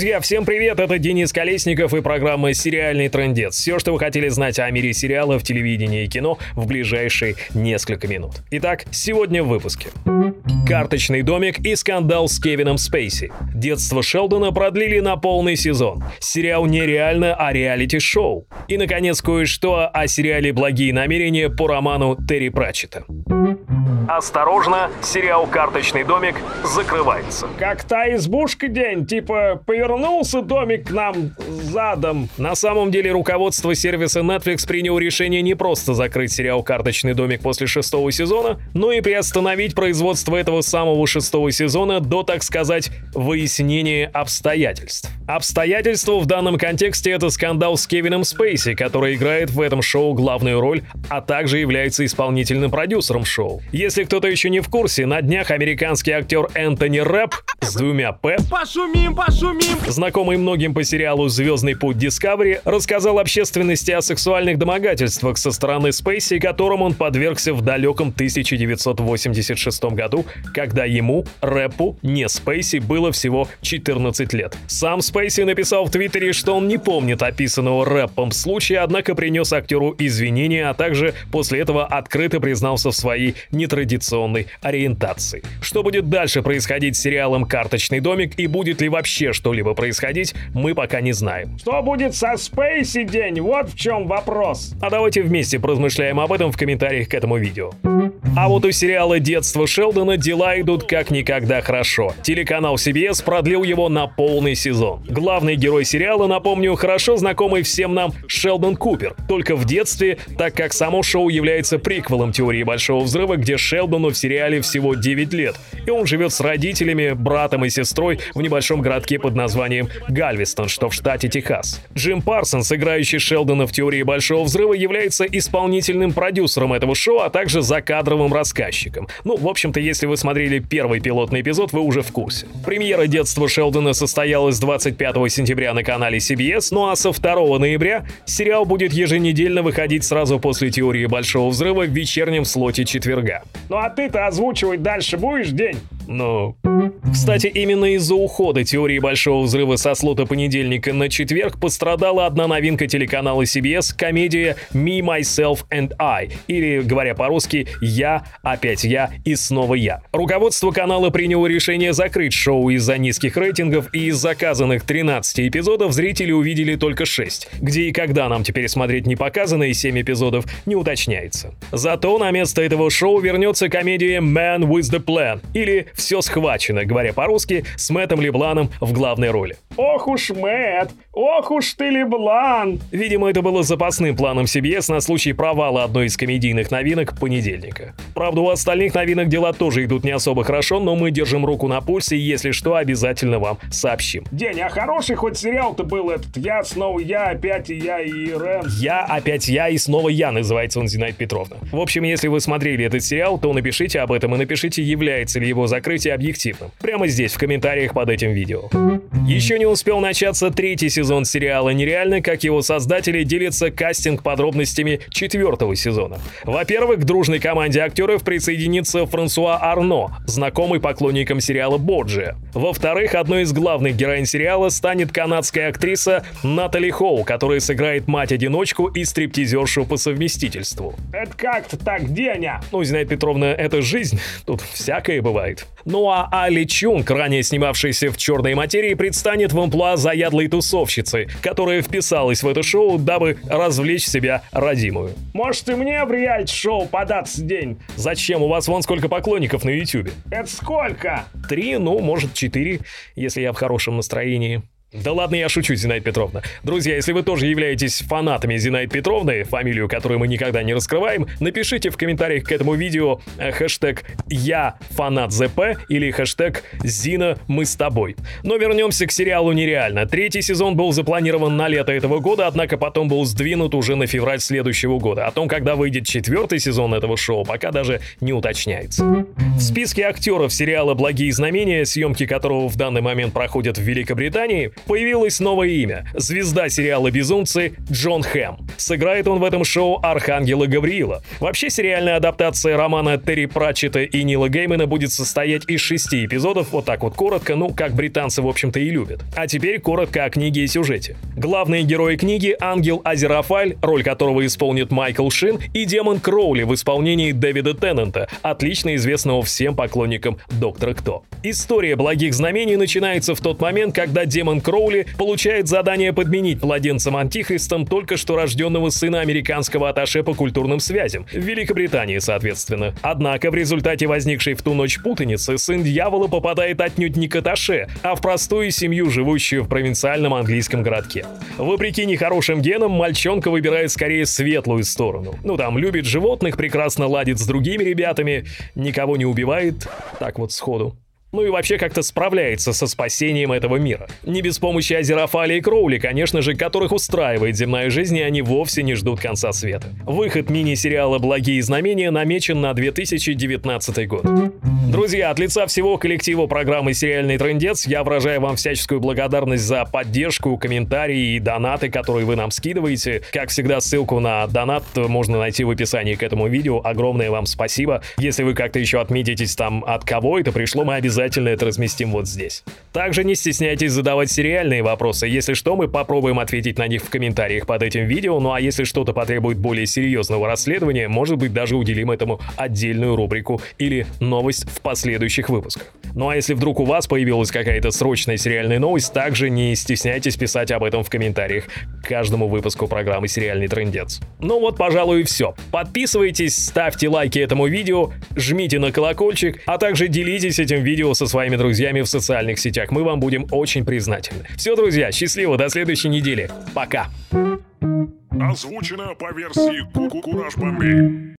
Друзья, всем привет, это Денис Колесников и программа «Сериальный трендец». Все, что вы хотели знать о мире сериалов, телевидения и кино в ближайшие несколько минут. Итак, сегодня в выпуске. Карточный домик и скандал с Кевином Спейси. Детство Шелдона продлили на полный сезон. Сериал нереально, а реалити-шоу. И, наконец, кое-что о сериале «Благие намерения» по роману Терри Пратчета. Осторожно, сериал «Карточный домик» закрывается. Как та избушка день, типа повернулся домик к нам задом. На самом деле руководство сервиса Netflix приняло решение не просто закрыть сериал «Карточный домик» после шестого сезона, но и приостановить производство этого самого шестого сезона до, так сказать, выяснения обстоятельств. Обстоятельства в данном контексте это скандал с Кевином Спейси, который играет в этом шоу главную роль, а также является исполнительным продюсером шоу. Если кто-то еще не в курсе, на днях американский актер Энтони Рэп с двумя «П», Пошумим, пошумим! знакомый многим по сериалу «Звездный путь Discovery», рассказал общественности о сексуальных домогательствах со стороны Спейси, которым он подвергся в далеком 1986 году, когда ему, Рэпу, не Спейси, было всего 14 лет. Сам Спейси написал в Твиттере, что он не помнит описанного Рэпом случая, однако принес актеру извинения, а также после этого открыто признался в своей нетрадиционной ориентации. Что будет дальше происходить с сериалом «Карточный домик» и будет ли вообще что-либо происходить, мы пока не знаем. Что будет со Спейси день? Вот в чем вопрос. А давайте вместе поразмышляем об этом в комментариях к этому видео. А вот у сериала «Детство Шелдона» дела идут как никогда хорошо. Телеканал CBS продлил его на полный сезон. Главный герой сериала, напомню, хорошо знакомый всем нам Шелдон Купер. Только в детстве, так как само шоу является приквелом теории Большого Взрыва, где Шелдону в сериале всего 9 лет. И он живет с родителями, братом и сестрой в небольшом городке под названием Гальвестон, что в штате Техас. Джим Парсонс, играющий Шелдона в теории Большого Взрыва, является исполнительным продюсером этого шоу, а также закадровым рассказчиком. Ну, в общем-то, если вы смотрели первый пилотный эпизод, вы уже в курсе. Премьера детства Шелдона состоялась 25 сентября на канале CBS, ну а со 2 ноября сериал будет еженедельно выходить сразу после теории Большого Взрыва в вечернем слоте четверга. Ну а ты-то озвучивать дальше будешь день? Ну... Кстати, именно из-за ухода теории Большого Взрыва со слота понедельника на четверг пострадала одна новинка телеканала CBS – комедия «Me, Myself and I», или, говоря по-русски, «Я, опять я и снова я». Руководство канала приняло решение закрыть шоу из-за низких рейтингов, и из заказанных 13 эпизодов зрители увидели только 6. Где и когда нам теперь смотреть не показанные 7 эпизодов, не уточняется. Зато на место этого шоу вернется комедия «Man with the Plan», или «Все схвачено», говоря по-русски, с Мэттом Лебланом в главной роли. Ох уж Мэтт, ох уж ты Леблан! Видимо, это было запасным планом CBS на случай провала одной из комедийных новинок понедельника. Правда, у остальных новинок дела тоже идут не особо хорошо, но мы держим руку на пульсе и, если что, обязательно вам сообщим. День, а хороший хоть сериал-то был этот «Я, снова я, опять и я, и Рэм». «Я, опять я и снова я» называется он Зинаид Петровна. В общем, если вы смотрели этот сериал, то напишите об этом и напишите, является ли его закрытие объективным. Прямо здесь, в комментариях под этим видео. Еще не успел начаться третий сезон сериала «Нереально», как его создатели делятся кастинг подробностями четвертого сезона. Во-первых, к дружной команде актеров присоединится Франсуа Арно, знакомый поклонникам сериала «Борджия». Во-вторых, одной из главных героинь сериала станет канадская актриса Натали Хоу, которая сыграет мать-одиночку и стриптизершу по совместительству. Это как-то так, Деня? Ну, Зинаида Петровна, это жизнь, тут всякое бывает. Ну а Али Чунг, ранее снимавшаяся в «Черной материи», предстанет в амплуа заядлой тусовщицы, которая вписалась в это шоу, дабы развлечь себя родимую. Может и мне в реалити-шоу податься день? Зачем? У вас вон сколько поклонников на ютюбе. Это сколько? Три, ну, может, четыре, если я в хорошем настроении. Да ладно, я шучу, Зинаида Петровна. Друзья, если вы тоже являетесь фанатами Зинаиды Петровны, фамилию которой мы никогда не раскрываем, напишите в комментариях к этому видео э, хэштег «Я фанат ЗП» или хэштег «Зина, мы с тобой». Но вернемся к сериалу «Нереально». Третий сезон был запланирован на лето этого года, однако потом был сдвинут уже на февраль следующего года. О том, когда выйдет четвертый сезон этого шоу, пока даже не уточняется. В списке актеров сериала «Благие знамения», съемки которого в данный момент проходят в Великобритании, Появилось новое имя – звезда сериала «Безумцы» Джон Хэм. Сыграет он в этом шоу Архангела Гавриила. Вообще сериальная адаптация романа Терри Пратчета и Нила Геймана будет состоять из шести эпизодов, вот так вот коротко, ну, как британцы, в общем-то, и любят. А теперь коротко о книге и сюжете. Главные герои книги – ангел Азерафаль, роль которого исполнит Майкл Шин, и демон Кроули в исполнении Дэвида Теннанта, отлично известного всем поклонникам Доктора Кто. История благих знамений начинается в тот момент, когда демон Кроули получает задание подменить младенцем Антихристом только что рожденного сына американского атташе по культурным связям, в Великобритании, соответственно. Однако в результате возникшей в ту ночь путаницы сын дьявола попадает отнюдь не к атташе, а в простую семью, живущую в провинциальном английском городке. Вопреки нехорошим генам, мальчонка выбирает скорее светлую сторону. Ну там, любит животных, прекрасно ладит с другими ребятами, никого не убивает, так вот сходу. Ну и вообще как-то справляется со спасением этого мира. Не без помощи Азерафали и Кроули, конечно же, которых устраивает земная жизнь, и они вовсе не ждут конца света. Выход мини-сериала «Благие знамения» намечен на 2019 год. Друзья, от лица всего коллектива программы «Сериальный трендец» я выражаю вам всяческую благодарность за поддержку, комментарии и донаты, которые вы нам скидываете. Как всегда, ссылку на донат можно найти в описании к этому видео. Огромное вам спасибо. Если вы как-то еще отметитесь там, от кого это пришло, мы обязательно обязательно это разместим вот здесь. Также не стесняйтесь задавать сериальные вопросы, если что, мы попробуем ответить на них в комментариях под этим видео, ну а если что-то потребует более серьезного расследования, может быть даже уделим этому отдельную рубрику или новость в последующих выпусках. Ну а если вдруг у вас появилась какая-то срочная сериальная новость, также не стесняйтесь писать об этом в комментариях к каждому выпуску программы «Сериальный трендец». Ну вот, пожалуй, и все. Подписывайтесь, ставьте лайки этому видео, жмите на колокольчик, а также делитесь этим видео со своими друзьями в социальных сетях. Мы вам будем очень признательны. Все, друзья, счастливо, до следующей недели. Пока. Озвучено по версии Кураж Бомбей.